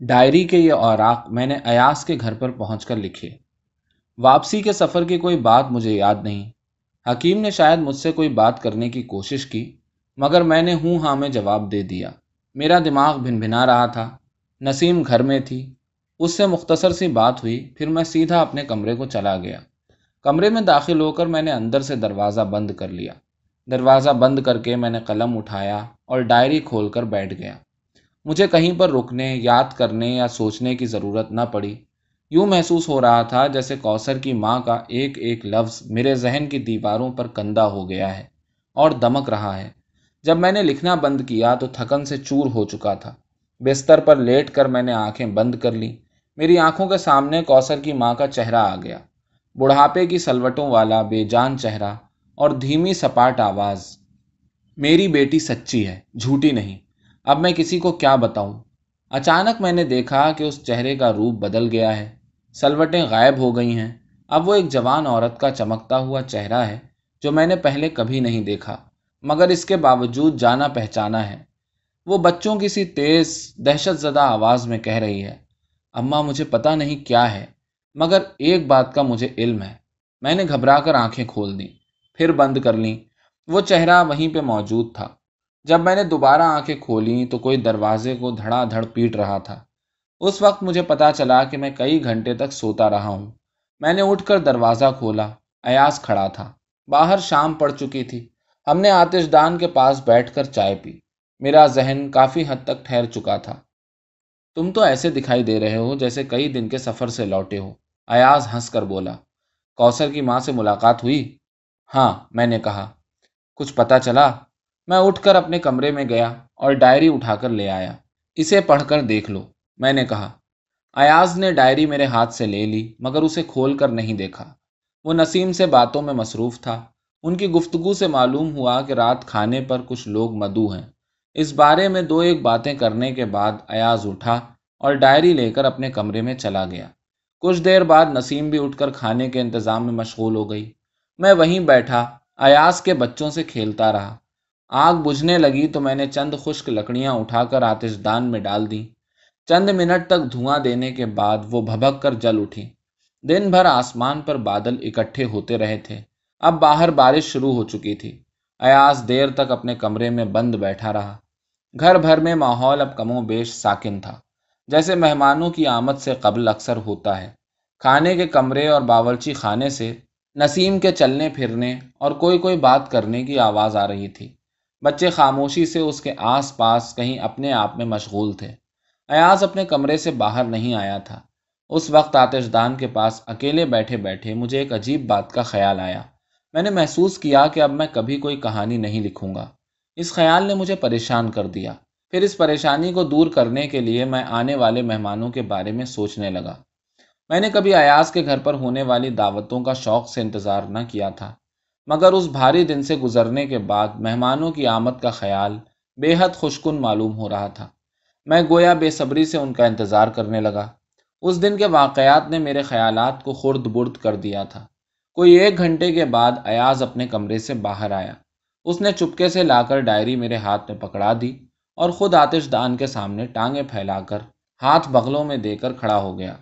Diary کے یہ اوراق میں نے ایاس کے گھر پر پہنچ کر لکھے۔ واپسی کے سفر کی کوئی بات مجھے یاد نہیں۔ حکیم نے شاید مجھ سے کوئی بات کرنے کی کوشش کی، مگر میں نے ہوں ہاں میں جواب دے دیا۔ میرا دماغ بھن بھنا رہا تھا۔ نسیم گھر میں تھی۔ اس سے مختصر سی بات ہوئی، پھر میں سیدھا اپنے کمرے کو چلا گیا۔ کمرے میں داخل ہو کر میں نے اندر سے دروازہ بند کر لیا۔ دروازہ بند کر کے میں نے قلم اٹھایا اور ڈائری کھول کر بیٹھ گیا۔ مجھے کہیں پر رکنے، یاد کرنے یا سوچنے کی ضرورت نہ پڑی۔ یوں محسوس ہو رہا تھا جیسے کوثر کی ماں کا ایک ایک لفظ میرے ذہن کی دیواروں پر کندہ ہو گیا ہے اور دمک رہا ہے۔ جب میں نے لکھنا بند کیا تو تھکن سے چور ہو چکا تھا۔ بستر پر لیٹ کر میں نے آنکھیں بند کر لی میری آنکھوں کے سامنے کوثر کی ماں کا چہرہ آ گیا۔ بڑھاپے کی سلوٹوں والا بے جان چہرہ اور دھیمی سپاٹ آواز۔ میری بیٹی سچی ہے، جھوٹی نہیں۔ اب میں کسی کو کیا بتاؤں؟ اچانک میں نے دیکھا کہ اس چہرے کا روپ بدل گیا ہے۔ سلوٹیں غائب ہو گئی ہیں۔ اب وہ ایک جوان عورت کا چمکتا ہوا چہرہ ہے جو میں نے پہلے کبھی نہیں دیکھا، مگر اس کے باوجود جانا پہچانا ہے۔ وہ بچوں کی سی تیز، دہشت زدہ آواز میں کہہ رہی ہے، اماں، مجھے پتا نہیں کیا ہے، مگر ایک بات کا مجھے علم ہے۔ میں نے گھبرا کر آنکھیں کھول دیں، پھر بند کر لیں۔ وہ چہرہ وہیں پہ موجود تھا۔ جب میں نے دوبارہ آنکھیں کھولیں تو کوئی دروازے کو دھڑا دھڑ پیٹ رہا تھا۔ اس وقت مجھے پتا چلا کہ میں کئی گھنٹے تک سوتا رہا ہوں۔ میں نے اٹھ کر دروازہ کھولا۔ ایاس کھڑا تھا۔ باہر شام پڑ چکی تھی۔ ہم نے آتش دان کے پاس بیٹھ کر چائے پی۔ میرا ذہن کافی حد تک ٹھہر چکا تھا۔ تم تو ایسے دکھائی دے رہے ہو جیسے کئی دن کے سفر سے لوٹے ہو۔ ایاز ہنس کر بولا۔ کوثر کی ماں سے ملاقات ہوئی؟ ہاں میں نے کہا۔ کچھ پتا چلا؟ میں اٹھ کر اپنے کمرے میں گیا اور ڈائری اٹھا کر لے آیا۔ اسے پڑھ کر دیکھ لو، میں نے کہا۔ ایاز نے ڈائری میرے ہاتھ سے لے لی، مگر اسے کھول کر نہیں دیکھا۔ وہ نسیم سے باتوں میں مصروف تھا۔ ان کی گفتگو سے معلوم ہوا کہ رات کھانے پر کچھ لوگ مدو ہیں۔ اس بارے میں دو ایک باتیں کرنے کے بعد ایاز اٹھا اور ڈائری لے کر اپنے کمرے میں چلا گیا۔ کچھ دیر بعد نسیم بھی اٹھ کر کھانے کے انتظام میں مشغول ہو گئی۔ میں وہیں بیٹھا، ایاز کے بچوں سے کھیلتا رہا۔ آگ بجھنے لگی تو میں نے چند خشک لکڑیاں اٹھا کر آتش دان میں ڈال دیں۔ چند منٹ تک دھواں دینے کے بعد وہ بھبک کر جل اٹھی۔ دن بھر آسمان پر بادل اکٹھے ہوتے رہے تھے۔ اب باہر بارش شروع ہو چکی تھی۔ ایاز دیر تک اپنے کمرے میں بند بیٹھا رہا۔ گھر بھر میں ماحول اب کم و بیش ساکن تھا۔ جیسے مہمانوں کی آمد سے قبل اکثر ہوتا ہے۔ کھانے کے کمرے اور باورچی خانے سے نسیم کے چلنے پھرنے اور کوئی کوئی بات کرنے کی آواز آ رہی تھی۔ بچے خاموشی سے اس کے آس پاس کہیں اپنے آپ میں مشغول تھے۔ ایاز اپنے کمرے سے باہر نہیں آیا تھا۔ اس وقت آتش دان کے پاس اکیلے بیٹھے بیٹھے مجھے ایک عجیب بات کا خیال آیا۔ میں نے محسوس کیا کہ اب میں کبھی کوئی کہانی نہیں لکھوں گا۔ اس خیال نے مجھے پریشان کر دیا۔ پھر اس پریشانی کو دور کرنے کے لیے میں آنے والے مہمانوں کے بارے میں سوچنے لگا۔ میں نے کبھی ایاز کے گھر پر ہونے والی دعوتوں کا شوق سے انتظار نہ کیا تھا۔ مگر اس بھاری دن سے گزرنے کے بعد مہمانوں کی آمد کا خیال بے حد خوشکن معلوم ہو رہا تھا۔ میں گویا بے صبری سے ان کا انتظار کرنے لگا۔ اس دن کے واقعات نے میرے خیالات کو خرد برد کر دیا تھا۔ کوئی ایک گھنٹے کے بعد ایاز اپنے کمرے سے باہر آیا۔ اس نے چپکے سے لا کر ڈائری میرے ہاتھ میں پکڑا دی اور خود آتش دان کے سامنے ٹانگیں پھیلا کر ہاتھ بغلوں میں دے کر کھڑا ہو گیا۔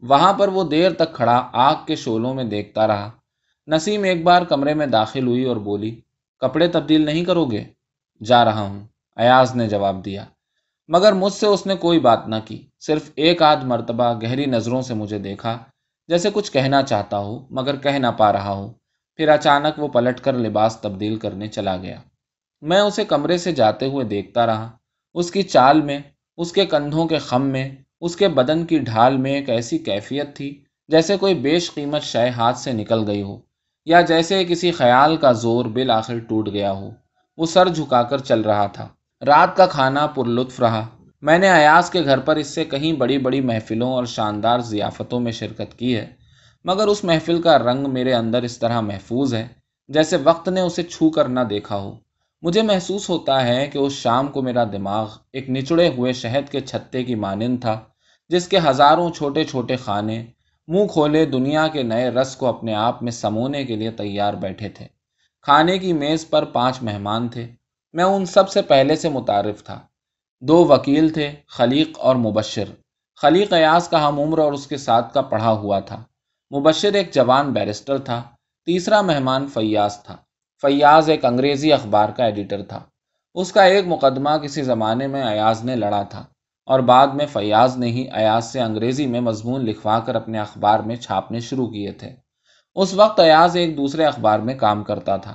وہاں پر وہ دیر تک کھڑا آگ کے شولوں میں دیکھتا رہا۔ نسیم ایک بار کمرے میں داخل ہوئی اور بولی، کپڑے تبدیل نہیں کرو گے؟ جا رہا ہوں، ایاز نے جواب دیا۔ مگر مجھ سے اس نے کوئی بات نہ کی۔ صرف ایک آدھ مرتبہ گہری نظروں سے مجھے دیکھا، جیسے کچھ کہنا چاہتا ہو، مگر کہہ نہ پا رہا ہو۔ پھر اچانک وہ پلٹ کر لباس تبدیل کرنے چلا گیا۔ میں اسے کمرے سے جاتے ہوئے دیکھتا رہا۔ اس کی چال میں، اس کے کندھوں کے خم میں، اس کے بدن کی ڈھال میں ایک ایسی کیفیت تھی جیسے کوئی بیش قیمت شے ہاتھ سے نکل گئی ہو۔ یا جیسے کسی خیال کا زور بالآخر ٹوٹ گیا ہو، وہ سر جھکا کر چل رہا تھا۔ رات کا کھانا پر لطف رہا۔ میں نے ایاز کے گھر پر اس سے کہیں بڑی بڑی محفلوں اور شاندار ضیافتوں میں شرکت کی ہے، مگر اس محفل کا رنگ میرے اندر اس طرح محفوظ ہے جیسے وقت نے اسے چھو کر نہ دیکھا ہو۔ مجھے محسوس ہوتا ہے کہ اس شام کو میرا دماغ ایک نچڑے ہوئے شہد کے چھتے کی مانند تھا، جس کے ہزاروں چھوٹے چھوٹے خانے منہ کھولے دنیا کے نئے رس کو اپنے آپ میں سمونے کے لیے تیار بیٹھے تھے۔ کھانے کی میز پر پانچ مہمان تھے۔ میں ان سب سے پہلے سے متعارف تھا۔ دو وکیل تھے، خلیق اور مبشر۔ خلیق ایاز کا ہم عمر اور اس کے ساتھ کا پڑھا ہوا تھا۔ مبشر ایک جوان بیرسٹر تھا۔ تیسرا مہمان فیاض تھا۔ فیاض ایک انگریزی اخبار کا ایڈیٹر تھا۔ اس کا ایک مقدمہ کسی زمانے میں ایاز نے لڑا تھا۔ اور بعد میں فیاض نے ہی ایاز سے انگریزی میں مضمون لکھوا کر اپنے اخبار میں چھاپنے شروع کیے تھے۔ اس وقت ایاز ایک دوسرے اخبار میں کام کرتا تھا۔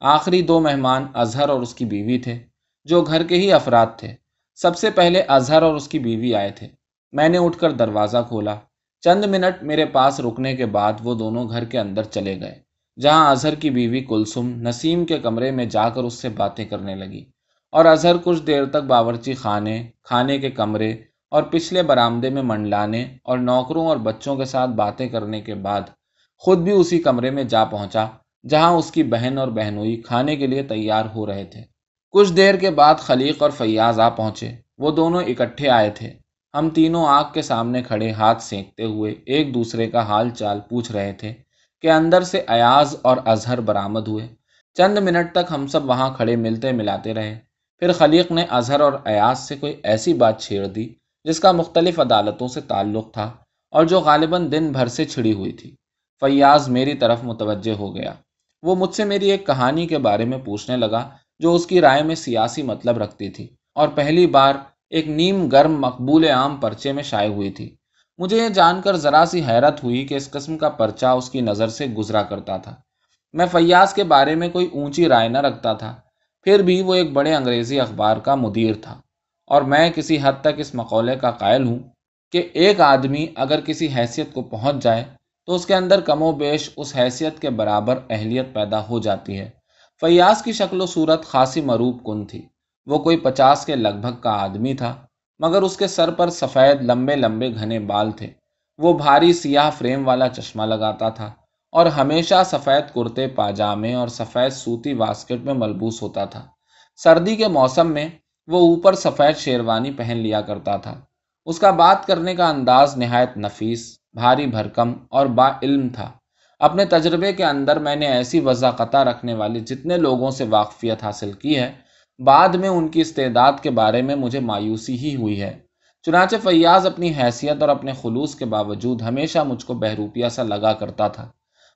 آخری دو مہمان اظہر اور اس کی بیوی تھے، جو گھر کے ہی افراد تھے۔ سب سے پہلے اظہر اور اس کی بیوی آئے تھے۔ میں نے اٹھ کر دروازہ کھولا۔ چند منٹ میرے پاس رکنے کے بعد وہ دونوں گھر کے اندر چلے گئے، جہاں اظہر کی بیوی کلسم نسیم کے کمرے میں جا کر اس سے باتیں کرنے لگی۔ اور اظہر کچھ دیر تک باورچی خانے کھانے کے کمرے اور پچھلے برآمدے میں منڈلانے اور نوکروں اور بچوں کے ساتھ باتیں کرنے کے بعد خود بھی اسی کمرے میں جا پہنچا، جہاں اس کی بہن اور بہنوئی کھانے کے لیے تیار ہو رہے تھے۔ کچھ دیر کے بعد خلیق اور فیاض آ پہنچے۔ وہ دونوں اکٹھے آئے تھے۔ ہم تینوں آگ کے سامنے کھڑے ہاتھ سینکتے ہوئے ایک دوسرے کا حال چال پوچھ رہے تھے کہ اندر سے ایاز اور اظہر برآمد ہوئے۔ چند منٹ تک ہم سب وہاں کھڑے ملتے ملاتے رہے۔ پھر خلیق نے اظہر اور ایاز سے کوئی ایسی بات چھیڑ دی جس کا مختلف عدالتوں سے تعلق تھا اور جو غالباً دن بھر سے چھڑی ہوئی تھی۔ فیاض میری طرف متوجہ ہو گیا۔ وہ مجھ سے میری ایک کہانی کے بارے میں پوچھنے لگا جو اس کی رائے میں سیاسی مطلب رکھتی تھی اور پہلی بار ایک نیم گرم مقبول عام پرچے میں شائع ہوئی تھی۔ مجھے یہ جان کر ذرا سی حیرت ہوئی کہ اس قسم کا پرچہ اس کی نظر سے گزرا کرتا تھا۔ میں فیاض کے بارے میں کوئی اونچی رائے نہ رکھتا تھا۔ پھر بھی وہ ایک بڑے انگریزی اخبار کا مدیر تھا اور میں کسی حد تک اس مقولے کا قائل ہوں کہ ایک آدمی اگر کسی حیثیت کو پہنچ جائے تو اس کے اندر کم و بیش اس حیثیت کے برابر اہلیت پیدا ہو جاتی ہے۔ فیاض کی شکل و صورت خاصی مروب کن تھی۔ وہ کوئی پچاس کے لگ بھگ کا آدمی تھا، مگر اس کے سر پر سفید لمبے لمبے گھنے بال تھے۔ وہ بھاری سیاہ فریم والا چشمہ لگاتا تھا۔ اور ہمیشہ سفید کرتے پاجامے اور سفید سوتی واسکٹ میں ملبوس ہوتا تھا۔ سردی کے موسم میں وہ اوپر سفید شیروانی پہن لیا کرتا تھا۔ اس کا بات کرنے کا انداز نہایت نفیس، بھاری بھرکم اور با علم تھا۔ اپنے تجربے کے اندر میں نے ایسی وضاقتہ رکھنے والے جتنے لوگوں سے واقفیت حاصل کی ہے، بعد میں ان کی استعداد کے بارے میں مجھے مایوسی ہی ہوئی ہے۔ چنانچہ فیاض اپنی حیثیت اور اپنے خلوص کے باوجود ہمیشہ مجھ کو بہروپیہ سا لگا کرتا تھا۔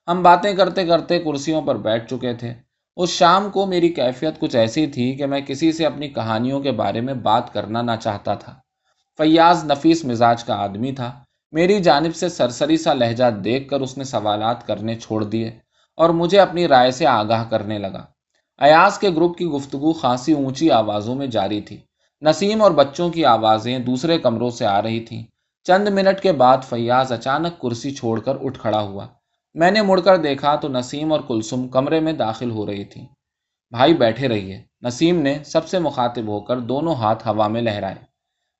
ہم باتیں کرتے کرتے کرسیوں پر بیٹھ چکے تھے۔ اس شام کو میری کیفیت کچھ ایسی تھی کہ میں کسی سے اپنی کہانیوں کے بارے میں بات کرنا نہ چاہتا تھا۔ فیاض نفیس مزاج کا آدمی تھا۔ میری جانب سے سرسری سا لہجہ دیکھ کر اس نے سوالات کرنے چھوڑ دیے اور مجھے اپنی رائے سے آگاہ کرنے لگا۔ ایاز کے گروپ کی گفتگو خاصی اونچی آوازوں میں جاری تھی۔ نسیم اور بچوں کی آوازیں دوسرے کمروں سے آ رہی تھیں۔ چند منٹ کے بعد فیاض اچانک کرسی چھوڑ کر اٹھ کھڑا ہوا۔ میں نے مڑ کر دیکھا تو نسیم اور کلسم کمرے میں داخل ہو رہی تھی بھائی بیٹھے رہیے۔ نسیم نے سب سے مخاطب ہو کر دونوں ہاتھ ہوا میں لہرائے۔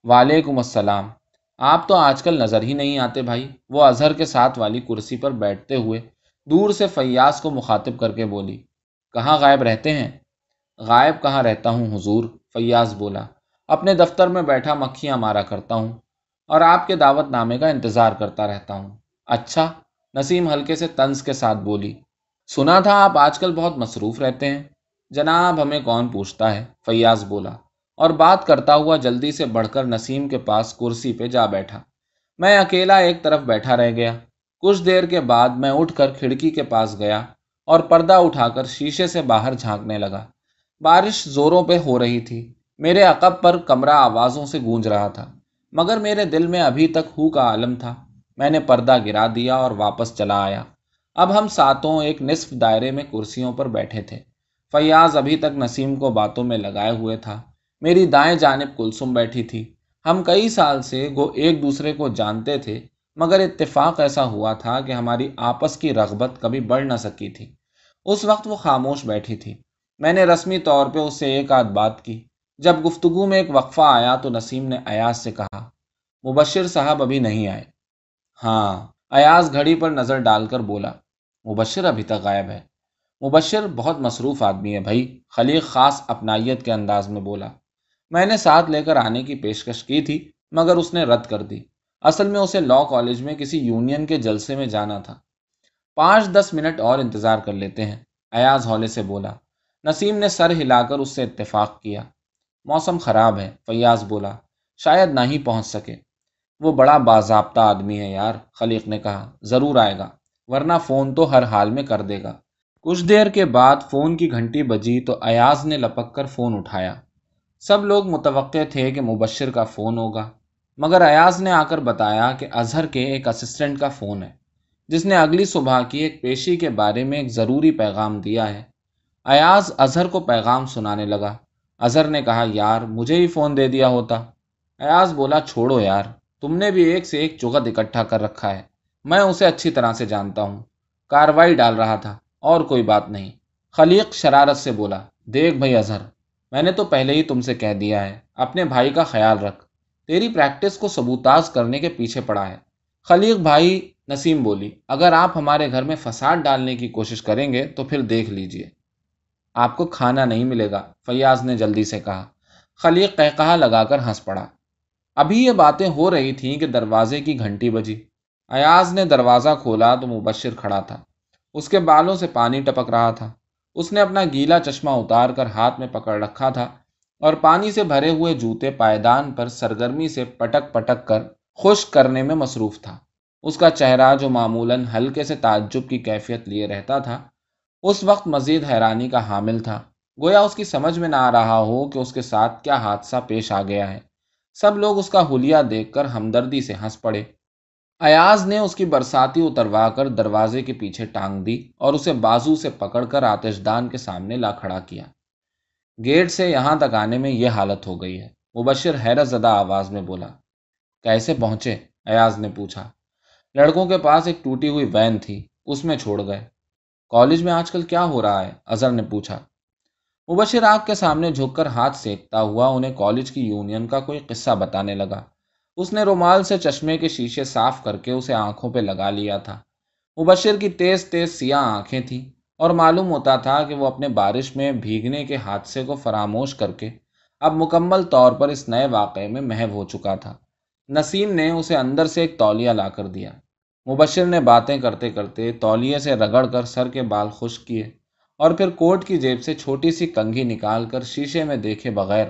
وعلیکم السلام۔ آپ تو آج کل نظر ہی نہیں آتے بھائی۔ وہ اظہر کے ساتھ والی کرسی پر بیٹھتے ہوئے دور سے فیاض کو مخاطب کر کے بولی، کہاں غائب رہتے ہیں؟ غائب کہاں رہتا ہوں حضور؟ فیاض بولا۔ اپنے دفتر میں بیٹھا مکھیاں مارا کرتا ہوں اور آپ کے دعوت نامے کا انتظار کرتا رہتا ہوں۔ اچھا نسیم ہلکے سے طنز کے ساتھ بولی، سنا تھا آپ آج کل بہت مصروف رہتے ہیں۔ جناب، ہمیں کون پوچھتا ہے؟ فیاض بولا، اور بات کرتا ہوا جلدی سے بڑھ کر نسیم کے پاس کرسی پہ جا بیٹھا۔ میں اکیلا ایک طرف بیٹھا رہ گیا۔ کچھ دیر کے بعد میں اٹھ کر کھڑکی کے پاس گیا اور پردہ اٹھا کر شیشے سے باہر جھانکنے لگا۔ بارش زوروں پہ ہو رہی تھی۔ میرے عقب پر کمرہ آوازوں سے گونج رہا تھا، مگر میرے دل میں ابھی تک ہو کا عالم تھا۔ میں نے پردہ گرا دیا اور واپس چلا آیا۔ اب ہم ساتوں ایک نصف دائرے میں کرسیوں پر بیٹھے تھے۔ فیاض ابھی تک نسیم کو باتوں میں لگائے ہوئے تھا۔ میری دائیں جانب کلسم بیٹھی تھی۔ ہم کئی سال سے گو ایک دوسرے کو جانتے تھے، مگر اتفاق ایسا ہوا تھا کہ ہماری آپس کی رغبت کبھی بڑھ نہ سکی تھی۔ اس وقت وہ خاموش بیٹھی تھی۔ میں نے رسمی طور پہ اس سے ایک آدھ بات کی۔ جب گفتگو میں ایک وقفہ آیا تو نسیم نے ایاز سے کہا، مبشر صاحب ابھی نہیں آئے۔ ہاں ایاز گھڑی پر نظر ڈال کر بولا، مبشر ابھی تک غائب ہے۔ مبشر بہت مصروف آدمی ہے بھائی، خلیق خاص اپنائیت کے انداز میں بولا۔ میں نے ساتھ لے کر آنے کی پیشکش کی تھی، مگر اس نے رد کر دی۔ اصل میں اسے لا کالج میں کسی یونین کے جلسے میں جانا تھا۔ پانچ دس منٹ اور انتظار کر لیتے ہیں، ایاز ہولے سے بولا۔ نسیم نے سر ہلا کر اس سے اتفاق کیا۔ موسم خراب ہے، فیاض بولا۔ شاید نہ ہی پہنچ سکے۔ وہ بڑا باضابطہ آدمی ہے یار، خلیق نے کہا، ضرور آئے گا، ورنہ فون تو ہر حال میں کر دے گا۔ کچھ دیر کے بعد فون کی گھنٹی بجی تو ایاز نے لپک کر فون اٹھایا۔ سب لوگ متوقع تھے کہ مبشر کا فون ہوگا، مگر ایاز نے آ کر بتایا کہ اظہر کے ایک اسسٹنٹ کا فون ہے، جس نے اگلی صبح کی ایک پیشی کے بارے میں ایک ضروری پیغام دیا ہے۔ ایاز اظہر کو پیغام سنانے لگا۔ اظہر نے کہا، یار، مجھے ہی فون دے دیا ہوتا۔ ایاز بولا، چھوڑو یار۔ تم نے بھی ایک سے ایک چگت اکٹھا کر رکھا ہے۔ میں اسے اچھی طرح سے جانتا ہوں۔ کاروائی ڈال رہا تھا۔ اور کوئی بات نہیں۔ خلیق شرارت سے بولا، دیکھ بھائی اظہر، میں نے تو پہلے ہی تم سے کہہ دیا ہے، اپنے بھائی کا خیال رکھ۔ تیری پریکٹس کو ثبوتاز کرنے کے پیچھے پڑا ہے۔ خلیق بھائی نسیم بولی، اگر آپ ہمارے گھر میں فساد ڈالنے کی کوشش کریں گے تو پھر دیکھ لیجیے۔ آپ کو کھانا نہیں ملے گا، فیاض نے جلدی سے کہا۔ خلیق کہا لگا کر ہنس پڑا۔ ابھی یہ باتیں ہو رہی تھیں کہ دروازے کی گھنٹی بجی۔ ایاز نے دروازہ کھولا تو مبشر کھڑا تھا۔ اس کے بالوں سے پانی ٹپک رہا تھا۔ اس نے اپنا گیلا چشمہ اتار کر ہاتھ میں پکڑ رکھا تھا اور پانی سے بھرے ہوئے جوتے پائیدان پر سرگرمی سے پٹک پٹک کر خشک کرنے میں مصروف تھا۔ اس کا چہرہ جو معمولاً ہلکے سے تعجب کی کیفیت لیے رہتا تھا، اس وقت مزید حیرانی کا حامل تھا۔ گویا اس کی سمجھ میں نہ آ رہا ہو کہ اس کے ساتھ کیا حادثہ پیش آ گیا ہے۔ سب لوگ اس کا حلیہ دیکھ کر ہمدردی سے ہنس پڑے۔ ایاز نے اس کی برساتی اتروا کر دروازے کے پیچھے ٹانگ دی اور اسے بازو سے پکڑ کر آتش دان کے سامنے لا کھڑا کیا۔ گیٹ سے یہاں تک آنے میں یہ حالت ہو گئی ہے۔ مبشر حیرت زدہ آواز میں بولا، کیسے پہنچے؟ ایاز نے پوچھا۔ لڑکوں کے پاس ایک ٹوٹی ہوئی وین تھی، اس میں چھوڑ گئے۔ کالج میں آج کل کیا ہو رہا ہے؟ اظہر نے پوچھا۔ مبشر آگ کے سامنے جھک کر ہاتھ سینکتا ہوا انہیں کالج کی یونین کا کوئی قصہ بتانے لگا۔ اس نے رومال سے چشمے کے شیشے صاف کر کے اسے آنکھوں پہ لگا لیا تھا۔ مبشر کی تیز تیز سیاہ آنکھیں تھیں اور معلوم ہوتا تھا کہ وہ اپنے بارش میں بھیگنے کے حادثے کو فراموش کر کے اب مکمل طور پر اس نئے واقعے میں محو ہو چکا تھا۔ نسیم نے اسے اندر سے ایک تولیہ لا کر دیا۔ مبشر نے باتیں کرتے کرتے تولیے سے رگڑ کر سر کے بال خشک کیے۔ اور پھر کوٹ کی جیب سے چھوٹی سی کنگھی نکال کر شیشے میں دیکھے بغیر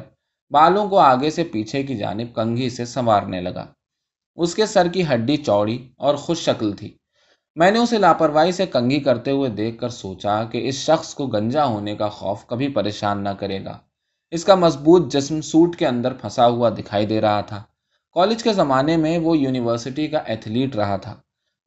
بالوں کو آگے سے پیچھے کی جانب کنگھی سے سنوارنے لگا۔ اس کے سر کی ہڈی چوڑی اور خوش شکل تھی۔ میں نے اسے لاپرواہی سے کنگھی کرتے ہوئے دیکھ کر سوچا کہ اس شخص کو گنجا ہونے کا خوف کبھی پریشان نہ کرے گا۔ اس کا مضبوط جسم سوٹ کے اندر پھنسا ہوا دکھائی دے رہا تھا۔ کالج کے زمانے میں وہ یونیورسٹی کا ایتھلیٹ رہا تھا۔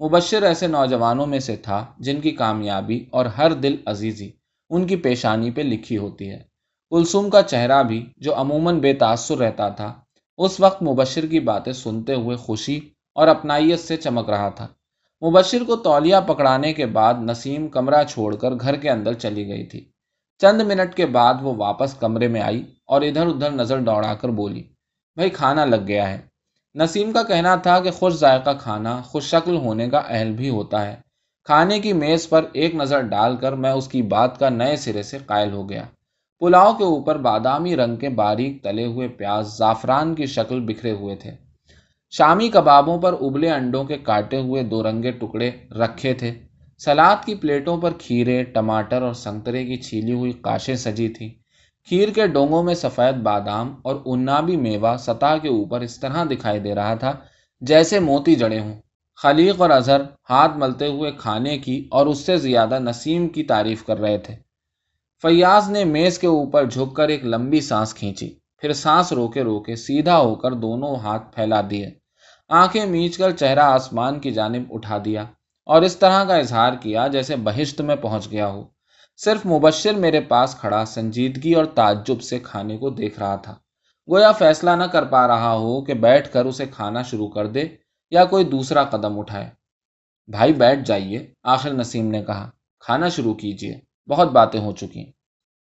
مبشر ایسے نوجوانوں میں سے تھا جن کی کامیابی اور ہر دل عزیزی ان کی پیشانی پہ لکھی ہوتی ہے۔ کلثوم کا چہرہ بھی جو عموماً بے تاثر رہتا تھا، اس وقت مبشر کی باتیں سنتے ہوئے خوشی اور اپنائیت سے چمک رہا تھا۔ مبشر کو تولیہ پکڑانے کے بعد نسیم کمرہ چھوڑ کر گھر کے اندر چلی گئی تھی۔ چند منٹ کے بعد وہ واپس کمرے میں آئی اور ادھر ادھر نظر دوڑا کر بولی، بھائی، کھانا لگ گیا ہے۔ نسیم کا کہنا تھا کہ خوش ذائقہ کھانا، خوش شکل ہونے کا اہل بھی ہوتا ہے۔ کھانے کی میز پر ایک نظر ڈال کر میں اس کی بات کا نئے سرے سے قائل ہو گیا۔ پلاؤ کے اوپر بادامی رنگ کے باریک تلے ہوئے پیاز زعفران کی شکل بکھرے ہوئے تھے۔ شامی کبابوں پر ابلے انڈوں کے کاٹے ہوئے دو رنگے ٹکڑے رکھے تھے۔ سلاد کی پلیٹوں پر کھیرے، ٹماٹر اور سنترے کی چھیلی ہوئی کاشیں سجی تھیں۔ کھیر کے ڈونگوں میں سفید بادام اور انابی میوہ سطح کے اوپر اس طرح دکھائی دے رہا تھا جیسے موتی جڑے ہوں۔ خلیق اور اظہر ہاتھ ملتے ہوئے کھانے کی اور اس سے زیادہ نسیم کی تعریف کر رہے تھے۔ فیاض نے میز کے اوپر جھک کر ایک لمبی سانس کھینچی، پھر سانس روکے روکے سیدھا ہو کر دونوں ہاتھ پھیلا دیے۔ آنکھیں میچ کر چہرہ آسمان کی جانب اٹھا دیا اور اس طرح کا اظہار کیا جیسے بہشت میں پہنچ گیا ہو۔ صرف مبشر میرے پاس کھڑا، سنجیدگی اور تعجب سے کھانے کو دیکھ رہا تھا۔ گویا فیصلہ نہ کر پا رہا ہو کہ بیٹھ کر اسے کھانا شروع کر دے یا کوئی دوسرا قدم اٹھائے۔ بھائی بیٹھ جائیے، آخر نسیم نے کہا۔ کھانا شروع کیجیے، بہت باتیں ہو چکی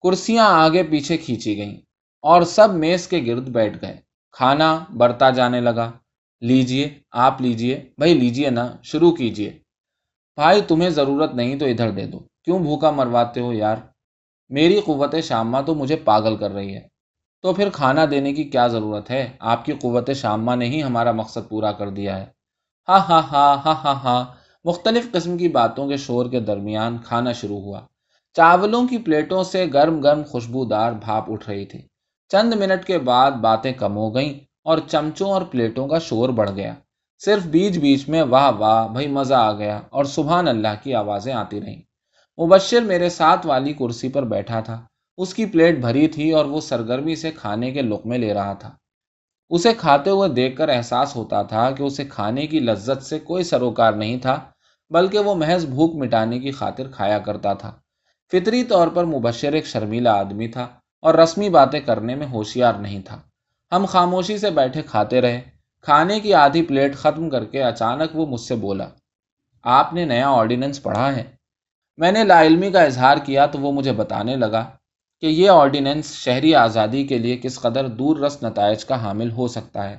کرسیاں آگے پیچھے کھینچی گئیں اور سب میز کے گرد بیٹھ گئے۔ کھانا برتا جانے لگا۔ لیجیے، آپ لیجیے، بھائی لیجیے نا، شروع کیجیے۔ بھائی تمہیں ضرورت نہیں تو ادھر دے دو۔ کیوں بھوکا مرواتے ہو یار؟ میری قوت شامہ تو مجھے پاگل کر رہی ہے۔ تو پھر کھانا دینے کی کیا ضرورت ہے؟ آپ کی قوت شامہ نے ہی ہمارا مقصد پورا کر دیا ہے۔ ہاں ہاں ہاں ہاں ہاں ہاں۔ مختلف قسم کی باتوں کے شور کے درمیان کھانا شروع ہوا۔ چاولوں کی پلیٹوں سے گرم گرم خوشبودار بھاپ اٹھ رہی تھی۔ چند منٹ کے بعد باتیں کم ہو گئیں اور چمچوں اور پلیٹوں کا شور بڑھ گیا۔ صرف بیچ بیچ میں واہ واہ، بھائی مزہ آ گیا اور سبحان اللہ کی آوازیں آتی رہیں۔ مبشر میرے ساتھ والی کرسی پر بیٹھا تھا۔ اس کی پلیٹ بھری تھی اور وہ سرگرمی سے کھانے کے لقمے لے رہا تھا۔ اسے کھاتے ہوئے دیکھ کر احساس ہوتا تھا کہ اسے کھانے کی لذت سے کوئی سروکار نہیں تھا، بلکہ وہ محض بھوک مٹانے کی خاطر کھایا کرتا تھا۔ فطری طور پر مبشر ایک شرمیلا آدمی تھا اور رسمی باتیں کرنے میں ہوشیار نہیں تھا۔ ہم خاموشی سے بیٹھے کھاتے رہے۔ کھانے کی آدھی پلیٹ ختم کر کے اچانک وہ مجھ سے بولا، آپ نے نیا آرڈیننس پڑھا ہے؟ میں نے لا علمی کا اظہار کیا تو وہ مجھے بتانے لگا کہ یہ آرڈیننس شہری آزادی کے لیے کس قدر دور رس نتائج کا حامل ہو سکتا ہے۔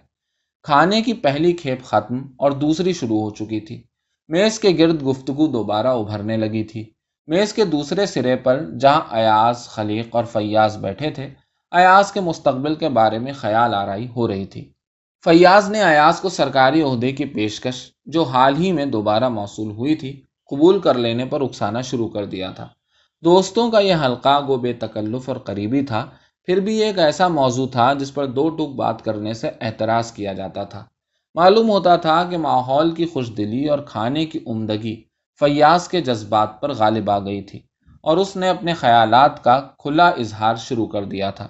کھانے کی پہلی کھیپ ختم اور دوسری شروع ہو چکی تھی۔ میز کے گرد گفتگو دوبارہ ابھرنے لگی تھی۔ میز کے دوسرے سرے پر جہاں ایاز، خلیق اور فیاض بیٹھے تھے، ایاز کے مستقبل کے بارے میں خیال آرائی ہو رہی تھی۔ فیاض نے ایاز کو سرکاری عہدے کی پیشکش، جو حال ہی میں دوبارہ موصول ہوئی تھی قبول کر لینے پر اکسانا شروع کر دیا تھا۔ دوستوں کا یہ حلقہ گو بے تکلف اور قریبی تھا، پھر بھی ایک ایسا موضوع تھا جس پر دو ٹوک بات کرنے سے اعتراض کیا جاتا تھا۔ معلوم ہوتا تھا کہ ماحول کی خوش دلی اور کھانے کی عمدگی فیاض کے جذبات پر غالب آ گئی تھی اور اس نے اپنے خیالات کا کھلا اظہار شروع کر دیا تھا۔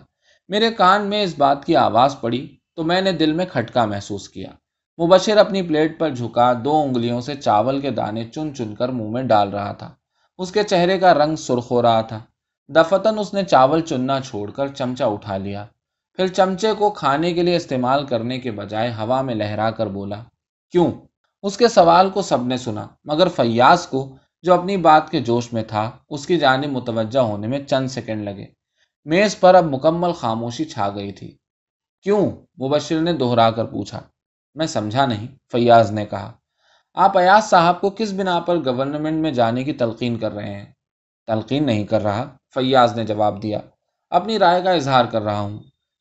میرے کان میں اس بات کی آواز پڑی تو میں نے دل میں کھٹکا محسوس کیا۔ مبشر اپنی پلیٹ پر جھکا، دو انگلیوں سے چاول کے دانے چن چن کر منہ میں ڈال رہا تھا۔ اس کے چہرے کا رنگ سرخ ہو رہا تھا۔ دفتن اس نے چاول چننا چھوڑ کر چمچا اٹھا لیا۔ پھر چمچے کو کھانے کے لیے استعمال کرنے کے بجائے ہوا میں لہرا کر بولا، کیوں؟ اس کے سوال کو سب نے سنا، مگر فیاض کو جو اپنی بات کے جوش میں تھا، اس کی جانب متوجہ ہونے میں چند سیکنڈ لگے۔ میز پر اب مکمل خاموشی چھا گئی تھی۔ کیوں؟ مبشر نے دوہرا کر پوچھا۔ میں سمجھا نہیں، فیاض نے کہا۔ آپ ایاز صاحب کو کس بنا پر گورنمنٹ میں جانے کی تلقین کر رہے ہیں؟ تلقین نہیں کر رہا، فیاض نے جواب دیا۔ اپنی رائے کا اظہار کر رہا ہوں۔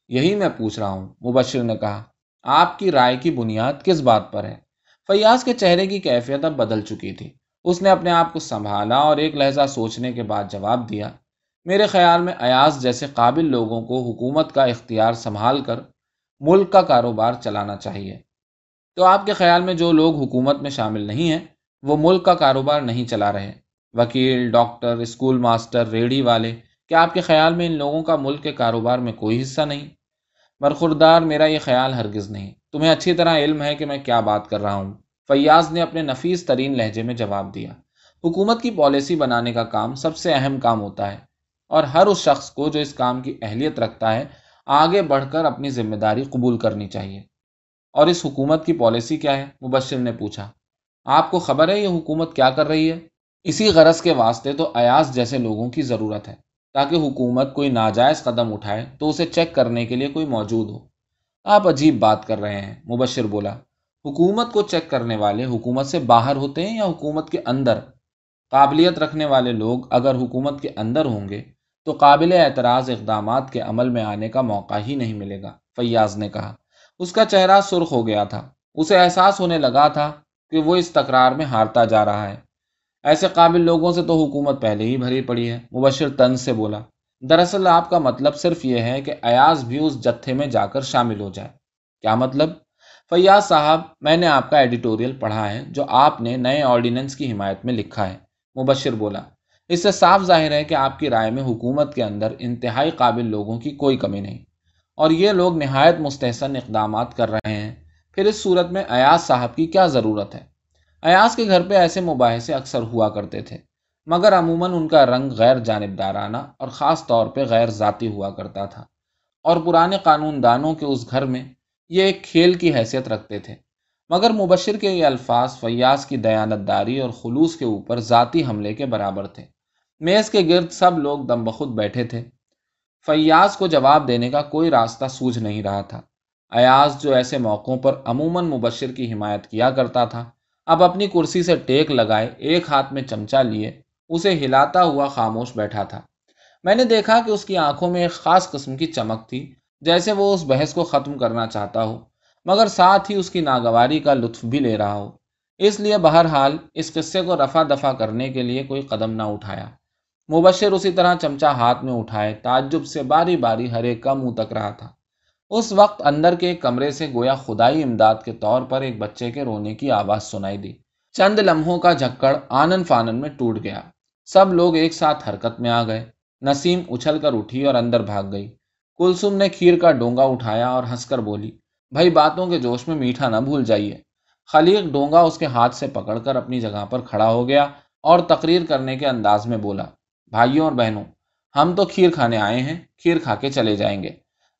یہی میں پوچھ رہا ہوں، مبشر نے کہا۔ آپ کی رائے کی بنیاد کس بات پر ہے؟ فیاض کے چہرے کی کیفیت اب بدل چکی تھی۔ اس نے اپنے آپ کو سنبھالا اور ایک لہجہ سوچنے کے بعد جواب دیا۔ میرے خیال میں ایاز جیسے قابل لوگوں کو حکومت کا اختیار سنبھال کر ملک کا کاروبار چلانا چاہیے۔ تو آپ کے خیال میں جو لوگ حکومت میں شامل نہیں ہیں، وہ ملک کا کاروبار نہیں چلا رہے۔ وکیل، ڈاکٹر اسکول ماسٹر، ریڈی والے، کیا آپ کے خیال میں ان لوگوں کا ملک کے کاروبار میں کوئی حصہ نہیں؟ برخوردار میرا یہ خیال ہرگز نہیں۔ تمہیں اچھی طرح علم ہے کہ میں کیا بات کر رہا ہوں۔ فیاض نے اپنے نفیس ترین لہجے میں جواب دیا۔ حکومت کی پالیسی بنانے کا کام سب سے اہم کام ہوتا ہے، اور ہر اس شخص کو جو اس کام کی اہلیت رکھتا ہے، آگے بڑھ کر اپنی ذمہ داری قبول کرنی چاہیے۔ اور اس حکومت کی پالیسی کیا ہے؟ مبشر نے پوچھا۔ آپ کو خبر ہے یہ حکومت کیا کر رہی ہے؟ اسی غرض کے واسطے تو ایاز جیسے لوگوں کی ضرورت ہے۔ تاکہ حکومت کوئی ناجائز قدم اٹھائے تو اسے چیک کرنے کے لیے کوئی موجود ہو۔ آپ عجیب بات کر رہے ہیں، مبشر بولا۔ حکومت کو چیک کرنے والے حکومت سے باہر ہوتے ہیں یا حکومت کے اندر؟ قابلیت رکھنے والے لوگ اگر حکومت کے اندر ہوں گے تو قابل اعتراض اقدامات کے عمل میں آنے کا موقع ہی نہیں ملے گا، فیاض نے کہا۔ اس کا چہرہ سرخ ہو گیا تھا۔ اسے احساس ہونے لگا تھا کہ وہ اس تکرار میں ہارتا جا رہا ہے۔ ایسے قابل لوگوں سے تو حکومت پہلے ہی بھری پڑی ہے۔ مبشر تن سے بولا۔ دراصل آپ کا مطلب صرف یہ ہے کہ ایاز بھی اس جتھے میں جا کر شامل ہو جائے۔ کیا مطلب؟ فیاض صاحب، میں نے آپ کا ایڈیٹوریل پڑھا ہے جو آپ نے نئے آرڈیننس کی حمایت میں لکھا ہے۔ مبشر بولا۔ اس سے صاف ظاہر ہے کہ آپ کی رائے میں حکومت کے اندر انتہائی قابل لوگوں کی کوئی کمی نہیں۔ اور یہ لوگ نہایت مستحسن اقدامات کر رہے ہیں۔ پھر اس صورت میں ایاز صاحب کی کیا ضرورت ہے؟ ایاز کے گھر پہ ایسے مباحثے اکثر ہوا کرتے تھے، مگر عموماً ان کا رنگ غیر جانبدارانہ اور خاص طور پہ غیر ذاتی ہوا کرتا تھا۔ اور پرانے قانون دانوں کے اس گھر میں یہ ایک کھیل کی حیثیت رکھتے تھے۔ مگر مبشر کے یہ الفاظ فیاض کی دیانت داری اور خلوص کے اوپر ذاتی حملے کے برابر تھے۔ میز کے گرد سب لوگ دم بخود بیٹھے تھے۔ فیاض کو جواب دینے کا کوئی راستہ سوجھ نہیں رہا تھا۔ ایاز جو ایسے موقعوں پر عموماً مبشر کی حمایت کیا کرتا تھا، اب اپنی کرسی سے ٹیک لگائے، ایک ہاتھ میں چمچا لیے، اسے ہلاتا ہوا خاموش بیٹھا تھا۔ میں نے دیکھا کہ اس کی آنکھوں میں ایک خاص قسم کی چمک تھی، جیسے وہ اس بحث کو ختم کرنا چاہتا ہو، مگر ساتھ ہی اس کی ناگواری کا لطف بھی لے رہا ہو۔ اس لیے بہرحال اس قصے کو رفع دفع کرنے کے لیے کوئی قدم نہ اٹھایا۔ مبشر اسی طرح چمچا ہاتھ میں اٹھائے، تعجب سے باری باری ہر ایک کا منہ تک رہا تھا۔ اس وقت اندر کے ایک کمرے سے گویا خدائی امداد کے طور پر ایک بچے کے رونے کی آواز سنائی دی۔ چند لمحوں کا جھکڑ آنن فانن میں ٹوٹ گیا۔ سب لوگ ایک ساتھ حرکت میں آ گئے۔ نسیم اچھل کر اٹھی اور اندر بھاگ گئی۔ کلسم نے کھیر کا ڈونگا اٹھایا اور ہنس کر بولی، بھائی باتوں کے جوش میں میٹھا نہ بھول جائیے۔ خلیق ڈونگا اس کے ہاتھ سے پکڑ کر اپنی جگہ پر کھڑا ہو گیا اور تقریر کرنے کے انداز میں بولا بھائیوں اور بہنوں، ہم تو کھیر کھانے آئے ہیں، کھیر کھا کے چلے جائیں گے۔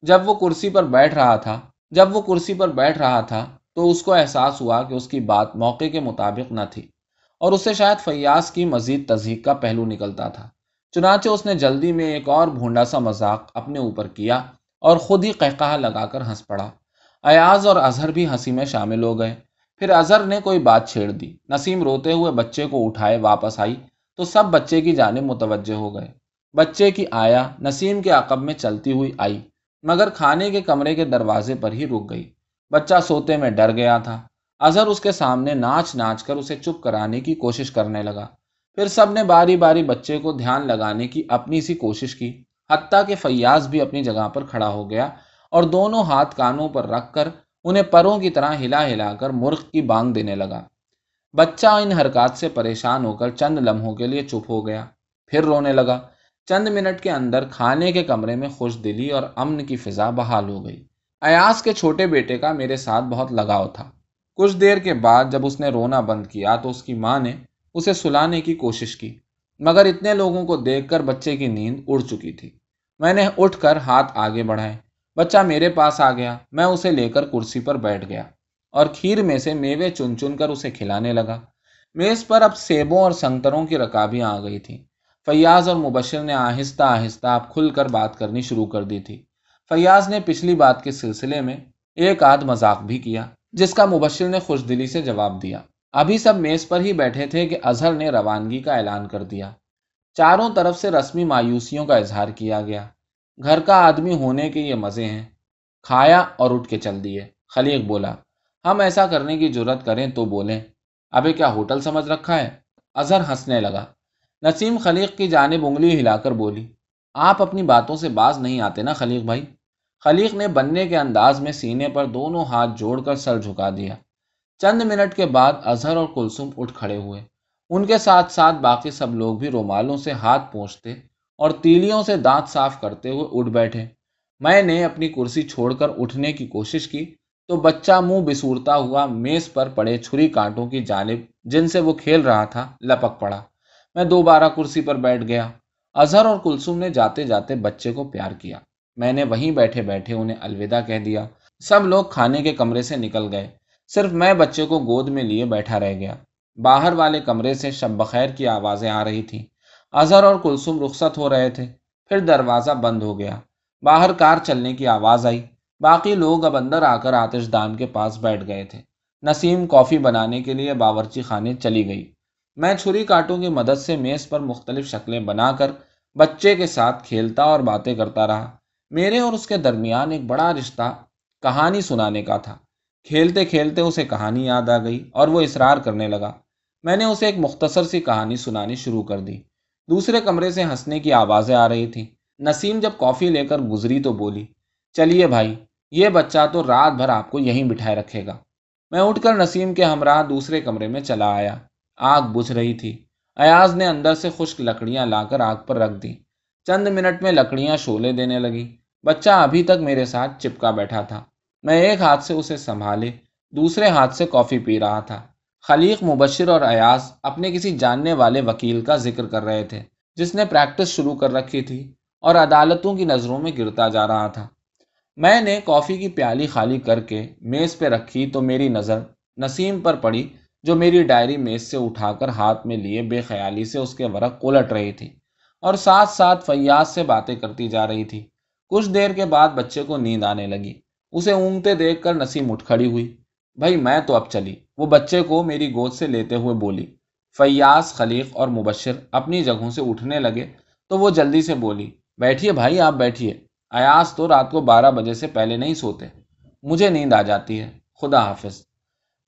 جب وہ کرسی پر بیٹھ رہا تھا، جب وہ کرسی پر بیٹھ رہا تھا، تو اس کو احساس ہوا کہ اس کی بات موقع کے مطابق نہ تھی اور اسے شاید فیاض کی مزید تزہیق کا پہلو نکلتا تھا۔ چنانچہ اس نے جلدی میں ایک اور بھونڈا سا مذاق اپنے اوپر کیا اور خود ہی قہقہ لگا کر ہنس پڑا۔ ایاز اور اظہر بھی ہنسی میں شامل ہو گئے۔ پھر اظہر نے کوئی بات چھیڑ دی۔ نسیم روتے ہوئے بچے کو اٹھائے واپس آئی۔ تو سب بچے کی جانب متوجہ ہو گئے۔ بچے کی آیا نسیم کے عقب میں چلتی ہوئی آئی، مگر کھانے کے کمرے کے دروازے پر ہی رک گئی۔ بچہ سوتے میں ڈر گیا تھا۔ اظہر اس کے سامنے ناچ ناچ کر اسے چپ کرانے کی کوشش کرنے لگا۔ پھر سب نے باری باری بچے کو دھیان لگانے کی اپنی سی کوشش کی، حتیٰ کہ فیاض بھی اپنی جگہ پر کھڑا ہو گیا اور دونوں ہاتھ کانوں پر رکھ کر انہیں پروں کی طرح ہلا ہلا کر مرغ کی بانگ دینے لگا۔ بچہ ان حرکات سے پریشان ہو کر چند لمحوں کے لیے چپ ہو گیا۔ پھر رونے لگا۔ چند منٹ کے اندر کھانے کے کمرے میں خوش دلی اور امن کی فضا بحال ہو گئی۔ ایاس کے چھوٹے بیٹے کا میرے ساتھ بہت لگاؤ تھا۔ کچھ دیر کے بعد جب اس نے رونا بند کیا تو اس کی ماں نے اسے سلانے کی کوشش کی، مگر اتنے لوگوں کو دیکھ کر بچے کی نیند اڑ چکی تھی۔ میں نے اٹھ کر ہاتھ آگے بڑھائے۔ بچہ میرے پاس آ گیا۔ میں اسے لے کر کرسی پر بیٹھ گیا۔ اور کھیر میں سے میوے چن چن کر اسے کھلانے لگا۔ میز پر اب سیبوں اور سنگتروں کی رکابیاں آ گئی تھیں۔ فیاض اور مبشر نے آہستہ آہستہ اب کھل کر بات کرنی شروع کر دی تھی۔ فیاض نے پچھلی بات کے سلسلے میں ایک آدھ مذاق بھی کیا، جس کا مبشر نے خوش دلی سے جواب دیا۔ ابھی سب میز پر ہی بیٹھے تھے کہ اظہر نے روانگی کا اعلان کر دیا۔ چاروں طرف سے رسمی مایوسیوں کا اظہار کیا گیا۔ گھر کا آدمی ہونے کے یہ مزے ہیں۔ کھایا اور اٹھ کے چل دیے، خلیق بولا ہم ایسا کرنے کی ضرورت کریں تو بولیں، ابھی کیا ہوٹل سمجھ رکھا ہے؟ اظہر ہنسنے لگا۔ نسیم خلیق کی جانب انگلی ہلا کر بولی، آپ اپنی باتوں سے باز نہیں آتے نا خلیق بھائی؟ خلیق نے بننے کے انداز میں سینے پر دونوں ہاتھ جوڑ کر سر جھکا دیا۔ چند منٹ کے بعد اظہر اور کلسم اٹھ کھڑے ہوئے۔ ان کے ساتھ ساتھ باقی سب لوگ بھی رومالوں سے ہاتھ پہنچتے اور تیلیوں سے دانت صاف کرتے ہوئے اٹھ بیٹھے۔ میں نے اپنی کرسی چھوڑ کر اٹھنے کی کوشش کی۔ تو بچہ منہ بسورتا ہوا میز پر پڑے چھری کانٹوں کی جانب جن سے وہ کھیل رہا تھا، لپک پڑا۔ میں دوبارہ کرسی پر بیٹھ گیا۔ اظہر اور کلسوم نے جاتے جاتے بچے کو پیار کیا۔ میں نے وہیں بیٹھے بیٹھے انہیں الوداع کہہ دیا۔ سب لوگ کھانے کے کمرے سے نکل گئے۔ صرف میں بچے کو گود میں لیے بیٹھا رہ گیا۔ باہر والے کمرے سے شب بخیر کی آوازیں آ رہی تھیں۔ اظہر اور کلسوم رخصت ہو رہے تھے۔ پھر دروازہ بند ہو گیا۔ باہر کار چلنے کی آواز آئی۔ باقی لوگ اب اندر آ کر آتش دان کے پاس بیٹھ گئے تھے۔ نسیم کافی بنانے کے لیے باورچی خانے چلی گئی۔ میں چھری کاٹوں کی مدد سے میز پر مختلف شکلیں بنا کر بچے کے ساتھ کھیلتا اور باتیں کرتا رہا۔ میرے اور اس کے درمیان ایک بڑا رشتہ کہانی سنانے کا تھا۔ کھیلتے کھیلتے اسے کہانی یاد آ گئی اور وہ اصرار کرنے لگا۔ میں نے اسے ایک مختصر سی کہانی سنانی شروع کر دی۔ دوسرے کمرے سے ہنسنے کی آوازیں آ رہی تھیں۔ نسیم جب کافی لے کر گزری تو بولی چلیے بھائی، یہ بچہ تو رات بھر آپ کو یہیں بٹھائے رکھے گا۔ میں اٹھ کر نسیم کے ہمراہ دوسرے کمرے میں چلا آیا۔ آگ بجھ رہی تھی۔ ایاز نے اندر سے خشک لکڑیاں لا کر آگ پر رکھ دی۔ چند منٹ میں لکڑیاں شولے دینے لگی۔ بچہ ابھی تک میرے ساتھ چپکا بیٹھا تھا۔ میں ایک ہاتھ سے اسے سنبھالے، دوسرے ہاتھ سے کافی پی رہا تھا۔ خلیق، مبشر اور ایاز اپنے کسی جاننے والے وکیل کا ذکر کر رہے تھے، جس نے پریکٹس شروع کر رکھی تھی اور عدالتوں کی نظروں میں گرتا جا رہا تھا۔ میں نے کافی کی پیالی خالی کر کے میز پہ رکھی تو میری نظر نسیم پر پڑی، جو میری ڈائری میز سے اٹھا کر ہاتھ میں لیے بے خیالی سے اس کے ورق الٹ رہی تھی اور ساتھ ساتھ فیاض سے باتیں کرتی جا رہی تھی۔ کچھ دیر کے بعد بچے کو نیند آنے لگی۔ اسے اونگتے دیکھ کر نسیم اٹھ کھڑی ہوئی۔ بھائی، میں تو اب چلی۔ وہ بچے کو میری گود سے لیتے ہوئے بولی۔ فیاض، خلیق اور مبشر اپنی جگہوں سے اٹھنے لگے تو وہ جلدی سے بولی۔ بیٹھیے بھائی، آپ بیٹھیے۔ ایاز تو رات کو بارہ بجے سے پہلے نہیں سوتے۔ مجھے نیند آ جاتی ہے۔ خدا حافظ۔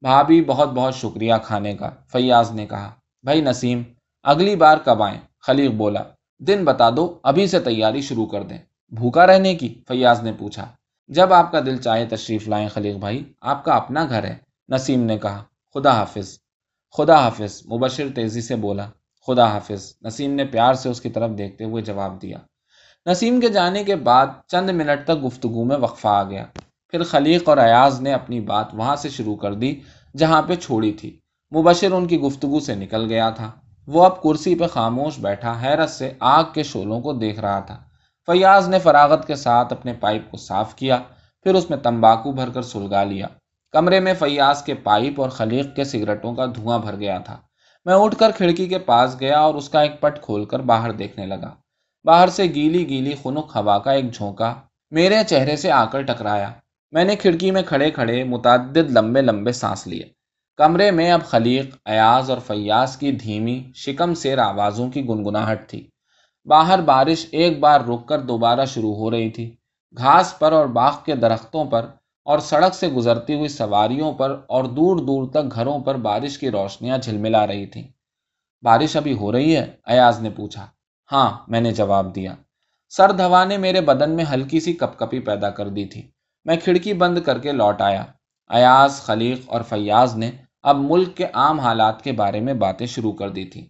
بھابھی بہت بہت شکریہ کھانے کا۔ فیاض نے کہا، بھائی نسیم، اگلی بار کب آئیں؟ خلیق بولا، دن بتا دو، ابھی سے تیاری شروع کر دیں۔ بھوکا رہنے کی؟ فیاض نے پوچھا۔ جب آپ کا دل چاہے تشریف لائیں خلیق بھائی، آپ کا اپنا گھر ہے۔ نسیم نے کہا، خدا حافظ۔ خدا حافظ، مبشر تیزی سے بولا۔ خدا حافظ۔ نسیم نے پیار سے اس کی طرف دیکھتے ہوئے جواب دیا۔ نسیم کے جانے کے بعد چند منٹ تک گفتگو میں وقفہ آ گیا۔ پھر خلیق اور ایاز نے اپنی بات وہاں سے شروع کر دی، جہاں پہ چھوڑی تھی۔ مبشر ان کی گفتگو سے نکل گیا تھا۔ وہ اب کرسی پہ خاموش بیٹھا، حیرت سے آگ کے شولوں کو دیکھ رہا تھا۔ فیاض نے فراغت کے ساتھ اپنے پائپ کو صاف کیا، پھر اس میں تمباکو بھر کر سلگا لیا۔ کمرے میں فیاض کے پائپ اور خلیق کے سگریٹوں کا دھواں بھر گیا تھا۔ میں اٹھ کر کھڑکی کے پاس گیا اور اس کا ایک پٹ کھول کر باہر دیکھنے لگا۔ باہر سے گیلی گیلی خنک ہوا کا ایک جھونکا میرے چہرے سے آ کر ٹکرایا۔ میں نے کھڑکی میں کھڑے کھڑے متعدد لمبے لمبے سانس لیے۔ کمرے میں اب خلیق، ایاز اور فیاض کی دھیمی، شکم سیر آوازوں کی گنگناہٹ تھی۔ باہر بارش ایک بار رک کر دوبارہ شروع ہو رہی تھی۔ گھاس پر اور باغ کے درختوں پر اور سڑک سے گزرتی ہوئی سواریوں پر اور دور دور تک گھروں پر بارش کی روشنیاں جھلملا رہی تھیں۔ بارش ابھی ہو رہی ہے، ایاز نے پوچھا۔ ہاں میں نے جواب دیا۔ سرد ہوا نے میرے بدن میں ہلکی سی کپ کپی پیدا کر دی تھی۔ میں کھڑکی بند کر کے لوٹ آیا۔ ایاز، خلیق اور فیاض نے اب ملک کے عام حالات کے بارے میں باتیں شروع کر دی تھی۔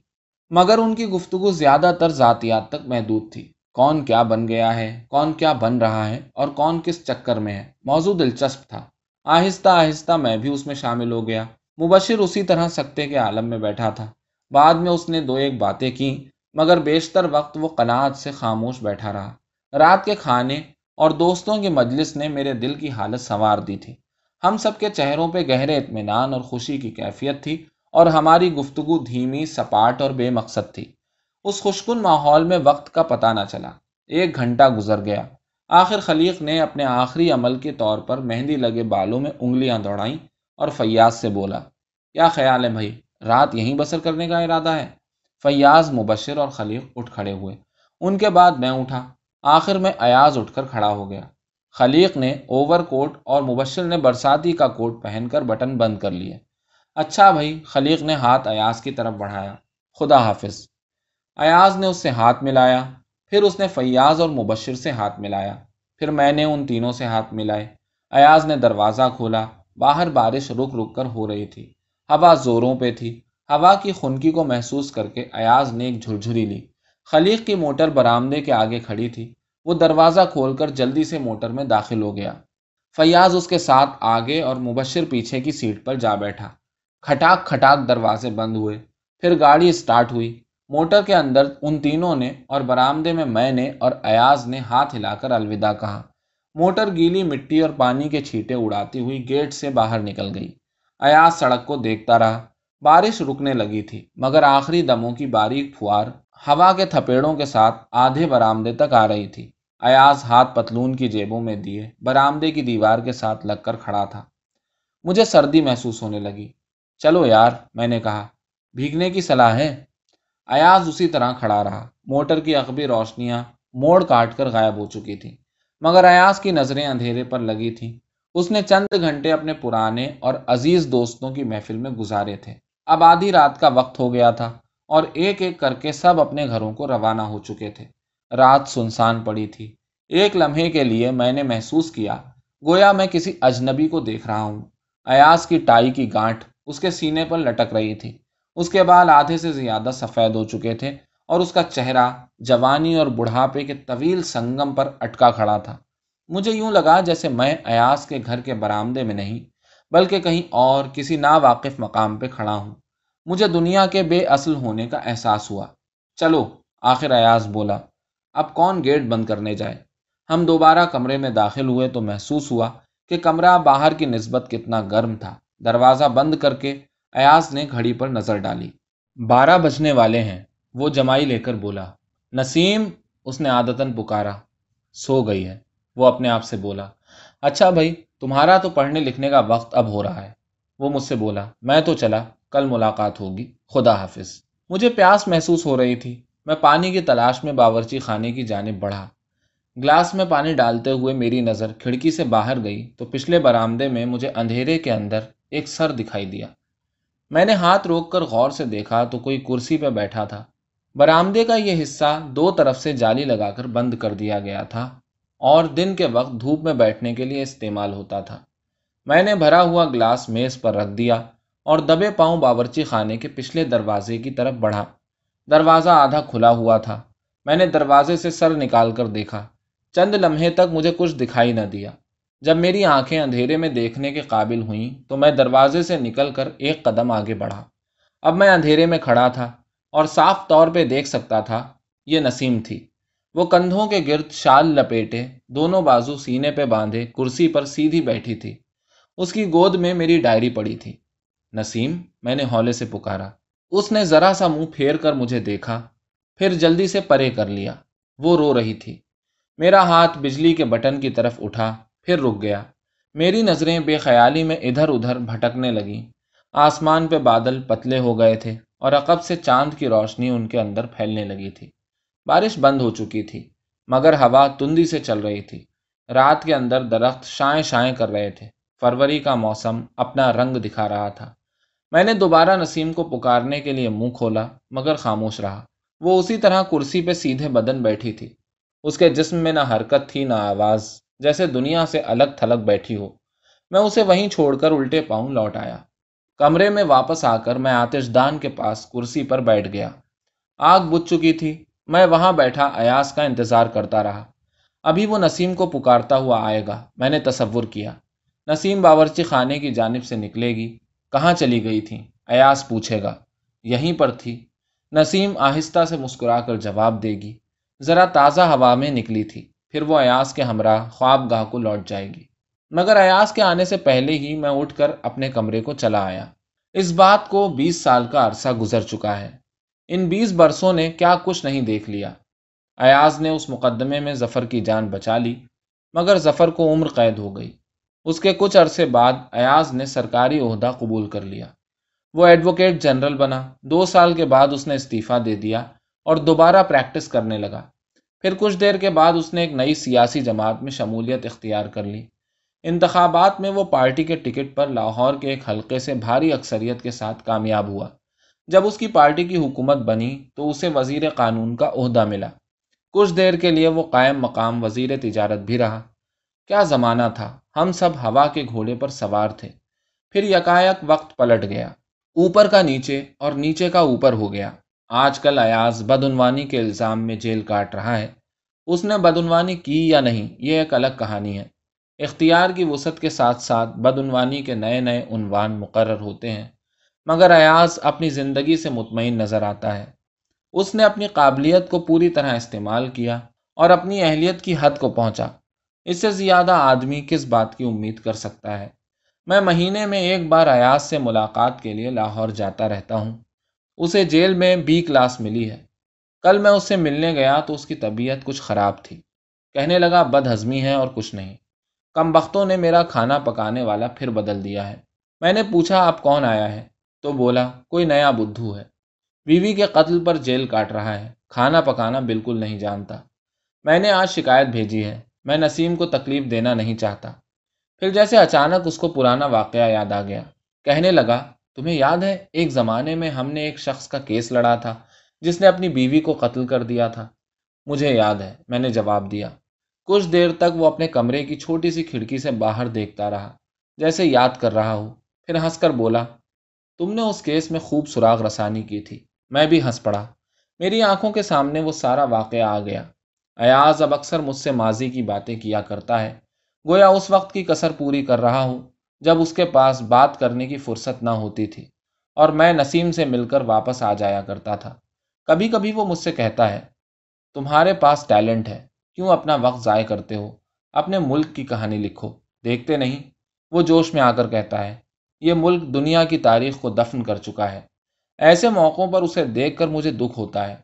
مگر ان کی گفتگو زیادہ تر ذاتیات تک محدود تھی۔ کون کیا بن گیا ہے؟ کون کیا بن رہا ہے؟ اور کون کس چکر میں ہے؟ موضوع دلچسپ تھا۔ آہستہ آہستہ میں بھی اس میں شامل ہو گیا۔ مبشر اسی طرح سکتے کے عالم میں بیٹھا تھا۔ بعد میں اس نے دو ایک باتیں کی مگر بیشتر وقت وہ قناعت سے خاموش بیٹھا رہا۔ رات کے کھانے اور دوستوں کی مجلس نے میرے دل کی حالت سنوار دی تھی۔ ہم سب کے چہروں پہ گہرے اطمینان اور خوشی کی کیفیت تھی اور ہماری گفتگو دھیمی، سپاٹ اور بے مقصد تھی۔ اس خوشکن ماحول میں وقت کا پتہ نہ چلا۔ ایک گھنٹہ گزر گیا۔ آخر خلیق نے اپنے آخری عمل کے طور پر مہندی لگے بالوں میں انگلیاں دوڑائیں اور فیاض سے بولا، کیا خیال ہے بھائی؟ رات یہیں بسر کرنے کا ارادہ ہے؟ فیاض، مبشر اور خلیق اٹھ کھڑے ہوئے۔ ان کے بعد میں اٹھا۔ آخر میں ایاز اٹھ کر کھڑا ہو گیا۔ خلیق نے اوور کوٹ اور مبشر نے برساتی کا کوٹ پہن کر بٹن بند کر لیے۔ اچھا بھائی، خلیق نے ہاتھ ایاز کی طرف بڑھایا۔ خدا حافظ۔ ایاز نے اس سے ہاتھ ملایا، پھر اس نے فیاض اور مبشر سے ہاتھ ملایا۔ پھر میں نے ان تینوں سے ہاتھ ملائے۔ ایاز نے دروازہ کھولا۔ باہر بارش رک رک کر ہو رہی تھی۔ ہوا زوروں پہ تھی۔ ہوا کی خنکی کو محسوس کر کے ایاز نے ایک جھرجھری لی۔ خلیق کی موٹر برآمدے کے آگے کھڑی تھی۔ وہ دروازہ کھول کر جلدی سے موٹر میں داخل ہو گیا۔ فیاض اس کے ساتھ آگے اور مبشر پیچھے کی سیٹ پر جا بیٹھا۔ کھٹاک کھٹاک دروازے بند ہوئے۔ پھر گاڑی اسٹارٹ ہوئی۔ موٹر کے اندر ان تینوں نے اور برآمدے میں میں نے اور ایاز نے ہاتھ ہلا کر الوداع کہا۔ موٹر گیلی مٹی اور پانی کے چھیٹے اڑاتی ہوئی گیٹ سے باہر نکل گئی۔ ایاز سڑک کو دیکھتا رہا۔ بارش رکنے لگی تھی، مگر آخری دموں کی باریک پھوار ہوا کے تھپیڑوں کے ساتھ آدھے برآمدے تک آ رہی تھی۔ ایاز ہاتھ پتلون کی جیبوں میں دیے، برآمدے کی دیوار کے ساتھ لگ کر کھڑا تھا۔ مجھے سردی محسوس ہونے لگی۔ چلو یار، میں نے کہا، بھیگنے کی صلاح ہے؟ ایاز اسی طرح کھڑا رہا۔ موٹر کی اقبی روشنیاں موڑ کاٹ کر غائب ہو چکی تھیں۔ مگر ایاز کی نظریں اندھیرے پر لگی تھیں۔ اس نے چند گھنٹے اپنے پرانے اور عزیز دوستوں کی محفل میں گزارے تھے۔ اب آدھی رات کا وقت ہو گیا تھا اور ایک ایک کر کے سب اپنے گھروں کو روانہ ہو چکے تھے۔ رات سنسان پڑی تھی۔ ایک لمحے کے لیے میں نے محسوس کیا، گویا میں کسی اجنبی کو دیکھ رہا ہوں۔ ایاز کی ٹائی کی گانٹ اس کے سینے پر لٹک رہی تھی۔ اس کے بال آدھے سے زیادہ سفید ہو چکے تھے اور اس کا چہرہ جوانی اور بڑھاپے کے طویل سنگم پر اٹکا کھڑا تھا۔ مجھے یوں لگا جیسے میں ایاز کے گھر کے برآمدے میں نہیں بلکہ کہیں اور کسی ناواقف مقام پہ کھڑا ہوں۔ مجھے دنیا کے بے اصل ہونے کا احساس ہوا۔ چلو، آخر ایاز بولا، اب کون گیٹ بند کرنے جائے؟ ہم دوبارہ کمرے میں داخل ہوئے تو محسوس ہوا کہ کمرہ باہر کی نسبت کتنا گرم تھا۔ دروازہ بند کر کے ایاز نے گھڑی پر نظر ڈالی۔ بارہ بجنے والے ہیں، وہ جمائی لے کر بولا، نسیم، اس نے عادتاً پکارا۔ سو گئی ہے، وہ اپنے آپ سے بولا اچھا بھائی تمہارا تو پڑھنے لکھنے کا وقت اب ہو رہا ہے۔ وہ مجھ سے بولا، میں تو چلا، کل ملاقات ہوگی۔ خدا حافظ۔ مجھے پیاس محسوس ہو رہی تھی۔ میں پانی کی تلاش میں باورچی خانے کی جانب بڑھا۔ گلاس میں پانی ڈالتے ہوئے میری نظر کھڑکی سے باہر گئی تو پچھلے برآمدے میں مجھے اندھیرے کے اندر ایک سر دکھائی دیا۔ میں نے ہاتھ روک کر غور سے دیکھا تو کوئی کرسی پہ بیٹھا تھا۔ برآمدے کا یہ حصہ دو طرف سے جالی لگا کر بند کر دیا گیا تھا۔ اور دن کے وقت دھوپ میں بیٹھنے کے لیے استعمال ہوتا تھا۔ میں نے بھرا ہوا گلاس میز پر رکھ دیا اور دبے پاؤں باورچی خانے کے پچھلے دروازے کی طرف بڑھا۔ دروازہ آدھا کھلا ہوا تھا۔ میں نے دروازے سے سر نکال کر دیکھا۔ چند لمحے تک مجھے کچھ دکھائی نہ دیا۔ جب میری آنکھیں اندھیرے میں دیکھنے کے قابل ہوئیں تو میں دروازے سے نکل کر ایک قدم آگے بڑھا۔ اب میں اندھیرے میں کھڑا تھا اور صاف طور پہ دیکھ سکتا تھا، یہ نسیم تھی۔ وہ کندھوں کے گرد شال لپیٹے، دونوں بازو سینے پہ باندھے، کرسی پر سیدھی بیٹھی تھی۔ اس کی گود میں میری ڈائری پڑی تھی۔ نسیم، میں نے ہولے سے پکارا۔ اس نے ذرا سا منہ پھیر کر مجھے دیکھا، پھر جلدی سے پرے کر لیا۔ وہ رو رہی تھی۔ میرا ہاتھ بجلی کے بٹن کی طرف اٹھا، پھر رک گیا۔ میری نظریں بے خیالی میں ادھر ادھر بھٹکنے لگیں۔ آسمان پہ بادل پتلے ہو گئے تھے اور عقب سے چاند کی روشنی ان کے اندر پھیلنے لگی تھی۔ بارش بند ہو چکی تھی، مگر ہوا تندی سے چل رہی تھی۔ رات کے اندر درخت شائیں شائیں کر رہے تھے۔ فروری کا موسم اپنا رنگ دکھا رہا تھا۔ میں نے دوبارہ نسیم کو پکارنے کے لیے منہ کھولا، مگر خاموش رہا۔ وہ اسی طرح کرسی پہ سیدھے بدن بیٹھی تھی۔ اس کے جسم میں نہ حرکت تھی، نہ آواز، جیسے دنیا سے الگ تھلگ بیٹھی ہو۔ میں اسے وہیں چھوڑ کر الٹے پاؤں لوٹ آیا۔ کمرے میں واپس آ کر میں آتش دان کے پاس کرسی پر بیٹھ گیا۔ آگ بجھ چکی تھی۔ میں وہاں بیٹھا ایاس کا انتظار کرتا رہا۔ ابھی وہ نسیم کو پکارتا ہوا آئے گا۔ میں نے تصور کیا۔ نسیم باورچی خانے کی جانب سے نکلے گی۔ کہاں چلی گئی تھی؟ ایاس پوچھے گا۔ یہیں پر تھی۔ نسیم آہستہ سے مسکرا کر جواب دے گی۔ ذرا تازہ ہوا میں نکلی تھی۔ پھر وہ ایاس کے ہمراہ خواب گاہ کو لوٹ جائے گی۔ مگر ایاس کے آنے سے پہلے ہی میں اٹھ کر اپنے کمرے کو چلا آیا۔ اس بات کو بیس سال کا عرصہ گزر چکا ہے۔ ان بیس برسوں نے کیا کچھ نہیں دیکھ لیا۔ ایاز نے اس مقدمے میں ظفر کی جان بچا لی، مگر ظفر کو عمر قید ہو گئی۔ اس کے کچھ عرصے بعد ایاز نے سرکاری عہدہ قبول کر لیا۔ وہ ایڈوکیٹ جنرل بنا۔ دو سال کے بعد اس نے استعفیٰ دے دیا اور دوبارہ پریکٹس کرنے لگا۔ پھر کچھ دیر کے بعد اس نے ایک نئی سیاسی جماعت میں شمولیت اختیار کر لی۔ انتخابات میں وہ پارٹی کے ٹکٹ پر لاہور کے ایک حلقے سے بھاری اکثریت کے ساتھ کامیاب ہوا۔ جب اس کی پارٹی کی حکومت بنی تو اسے وزیر قانون کا عہدہ ملا۔ کچھ دیر کے لیے وہ قائم مقام وزیر تجارت بھی رہا۔ کیا زمانہ تھا؟ ہم سب ہوا کے گھوڑے پر سوار تھے۔ پھر یکایک وقت پلٹ گیا۔ اوپر کا نیچے اور نیچے کا اوپر ہو گیا۔ آج کل ایاز بدعنوانی کے الزام میں جیل کاٹ رہا ہے۔ اس نے بدعنوانی کی یا نہیں، یہ ایک الگ کہانی ہے۔ اختیار کی وسعت کے ساتھ ساتھ بدعنوانی کے نئے نئے عنوان مقرر ہوتے ہیں۔ مگر ایاز اپنی زندگی سے مطمئن نظر آتا ہے۔ اس نے اپنی قابلیت کو پوری طرح استعمال کیا اور اپنی اہلیت کی حد کو پہنچا۔ اس سے زیادہ آدمی کس بات کی امید کر سکتا ہے؟ میں مہینے میں ایک بار ایاز سے ملاقات کے لیے لاہور جاتا رہتا ہوں۔ اسے جیل میں بی کلاس ملی ہے۔ کل میں اس سے ملنے گیا تو اس کی طبیعت کچھ خراب تھی۔ کہنے لگا بد ہضمی ہے اور کچھ نہیں۔ کم بختوں نے میرا کھانا پکانے والا پھر بدل دیا ہے۔ میں نے پوچھا، آپ کون آیا ہے؟ تو بولا، کوئی نیا بدھو ہے۔ بیوی کے قتل پر جیل کاٹ رہا ہے، کھانا پکانا بالکل نہیں جانتا۔ میں نے آج شکایت بھیجی ہے، میں نسیم کو تکلیف دینا نہیں چاہتا۔ پھر جیسے اچانک اس کو پرانا واقعہ یاد آ گیا، کہنے لگا، تمہیں یاد ہے، ایک زمانے میں ہم نے ایک شخص کا کیس لڑا تھا، جس نے اپنی بیوی کو قتل کر دیا تھا۔ مجھے یاد ہے، میں نے جواب دیا۔ کچھ دیر تک وہ اپنے کمرے کی چھوٹی سی کھڑکی سے باہر دیکھتا رہا، جیسے یاد کر رہا ہو۔ پھر ہنس کر بولا تم نے اس کیس میں خوب سراغ رسانی کی تھی۔ میں بھی ہنس پڑا۔ میری آنکھوں کے سامنے وہ سارا واقعہ آ گیا۔ ایاز اب اکثر مجھ سے ماضی کی باتیں کیا کرتا ہے۔ گویا اس وقت کی کسر پوری کر رہا ہوں جب اس کے پاس بات کرنے کی فرصت نہ ہوتی تھی اور میں نسیم سے مل کر واپس آ جایا کرتا تھا۔ کبھی کبھی وہ مجھ سے کہتا ہے، تمہارے پاس ٹیلنٹ ہے، کیوں اپنا وقت ضائع کرتے ہو؟ اپنے ملک کی کہانی لکھو۔ دیکھتے نہیں وہ جوش میں آ کر کہتا ہے یہ ملک دنیا کی تاریخ کو دفن کر چکا ہے۔ ایسے موقعوں پر اسے دیکھ کر مجھے دکھ ہوتا ہے۔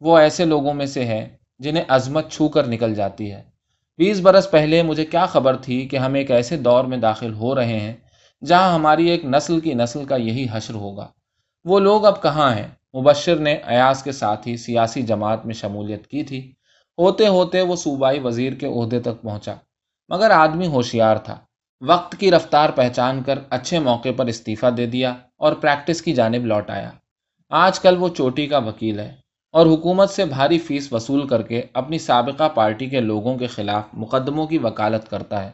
وہ ایسے لوگوں میں سے ہے جنہیں عظمت چھو کر نکل جاتی ہے۔ بیس برس پہلے مجھے کیا خبر تھی کہ ہم ایک ایسے دور میں داخل ہو رہے ہیں جہاں ہماری ایک نسل کی نسل کا یہی حشر ہوگا۔ وہ لوگ اب کہاں ہیں؟ مبشر نے ایاز کے ساتھ ہی سیاسی جماعت میں شمولیت کی تھی۔ ہوتے ہوتے وہ صوبائی وزیر کے عہدے تک پہنچا۔ مگر آدمی ہوشیار تھا۔ وقت کی رفتار پہچان کر اچھے موقع پر استعفیٰ دے دیا اور پریکٹس کی جانب لوٹ آیا۔ آج کل وہ چوٹی کا وکیل ہے اور حکومت سے بھاری فیس وصول کر کے اپنی سابقہ پارٹی کے لوگوں کے خلاف مقدموں کی وکالت کرتا ہے۔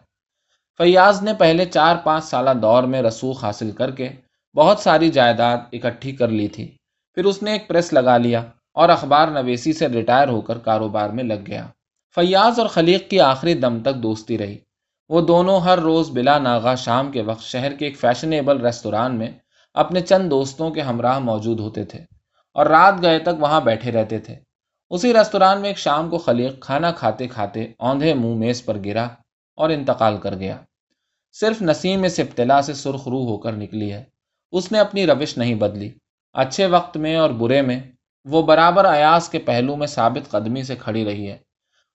فیاض نے پہلے چار پانچ سالہ دور میں رسوخ حاصل کر کے بہت ساری جائیداد اکٹھی کر لی تھی۔ پھر اس نے ایک پریس لگا لیا اور اخبار نویسی سے ریٹائر ہو کر کاروبار میں لگ گیا۔ فیاض اور خلیق کی آخری دم تک دوستی رہی۔ وہ دونوں ہر روز بلا ناغا شام کے وقت شہر کے ایک فیشنیبل ریستوران میں اپنے چند دوستوں کے ہمراہ موجود ہوتے تھے اور رات گئے تک وہاں بیٹھے رہتے تھے۔ اسی ریستوران میں ایک شام کو خلیق کھانا کھاتے کھاتے اوندھے منہ میز پر گرا اور انتقال کر گیا۔ صرف نسیم اس ابتلا سے سرخ روح ہو کر نکلی ہے۔ اس نے اپنی روش نہیں بدلی۔ اچھے وقت میں اور برے میں وہ برابر ایاس کے پہلو میں ثابت قدمی سے کھڑی رہی ہے۔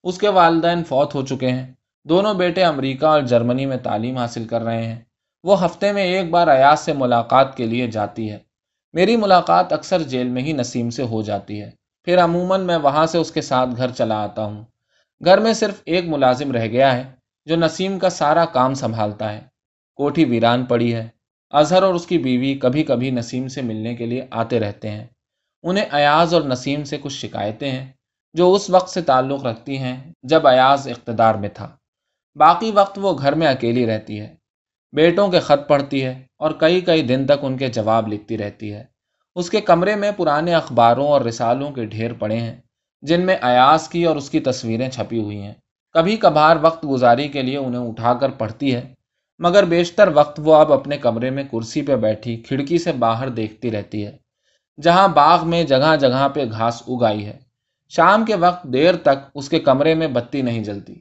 اس کے والدین فوت ہو چکے ہیں۔ دونوں بیٹے امریکہ اور جرمنی میں تعلیم حاصل کر رہے ہیں۔ وہ ہفتے میں ایک بار ایاز سے ملاقات کے لیے جاتی ہے۔ میری ملاقات اکثر جیل میں ہی نسیم سے ہو جاتی ہے۔ پھر عموماً میں وہاں سے اس کے ساتھ گھر چلا آتا ہوں۔ گھر میں صرف ایک ملازم رہ گیا ہے، جو نسیم کا سارا کام سنبھالتا ہے۔ کوٹھی ویران پڑی ہے۔ اظہر اور اس کی بیوی کبھی کبھی نسیم سے ملنے کے لیے آتے رہتے ہیں۔ انہیں ایاز اور نسیم سے کچھ شکایتیں ہیں، جو اس وقت سے تعلق رکھتی ہیں جب ایاز اقتدار میں تھا۔ باقی وقت وہ گھر میں اکیلی رہتی ہے۔ بیٹوں کے خط پڑھتی ہے اور کئی کئی دن تک ان کے جواب لکھتی رہتی ہے۔ اس کے کمرے میں پرانے اخباروں اور رسالوں کے ڈھیر پڑے ہیں، جن میں ایاز کی اور اس کی تصویریں چھپی ہوئی ہیں۔ کبھی کبھار وقت گزاری کے لیے انہیں اٹھا کر پڑھتی ہے، مگر بیشتر وقت وہ اب اپنے کمرے میں کرسی پہ بیٹھی کھڑکی سے باہر دیکھتی رہتی ہے، جہاں باغ میں جگہ جگہ پہ گھاس اگائی ہے۔ شام کے وقت دیر تک اس کے کمرے میں بتی نہیں جلتی۔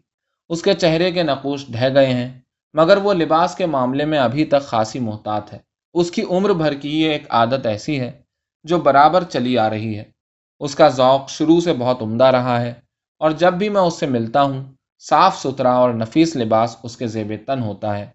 اس کے چہرے کے نقوش ڈھہ گئے ہیں، مگر وہ لباس کے معاملے میں ابھی تک خاصی محتاط ہے۔ اس کی عمر بھر کی یہ ایک عادت ایسی ہے جو برابر چلی آ رہی ہے۔ اس کا ذوق شروع سے بہت عمدہ رہا ہے، اور جب بھی میں اس سے ملتا ہوں، صاف ستھرا اور نفیس لباس اس کے زیب تن ہوتا ہے۔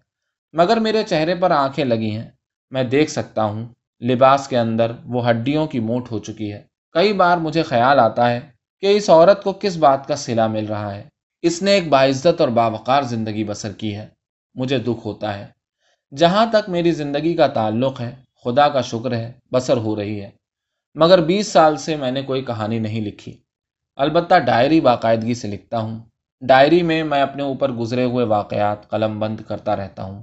مگر میرے چہرے پر آنکھیں لگی ہیں۔ میں دیکھ سکتا ہوں، لباس کے اندر وہ ہڈیوں کی موٹ ہو چکی ہے۔ کئی بار مجھے خیال آتا ہے کہ اس عورت کو کس بات کا سلا مل رہا ہے۔ اس نے ایک باعزت اور باوقار زندگی بسر کی ہے۔ مجھے دکھ ہوتا ہے۔ جہاں تک میری زندگی کا تعلق ہے، خدا کا شکر ہے، بسر ہو رہی ہے۔ مگر بیس سال سے میں نے کوئی کہانی نہیں لکھی۔ البتہ ڈائری باقاعدگی سے لکھتا ہوں۔ ڈائری میں میں اپنے اوپر گزرے ہوئے واقعات قلم بند کرتا رہتا ہوں۔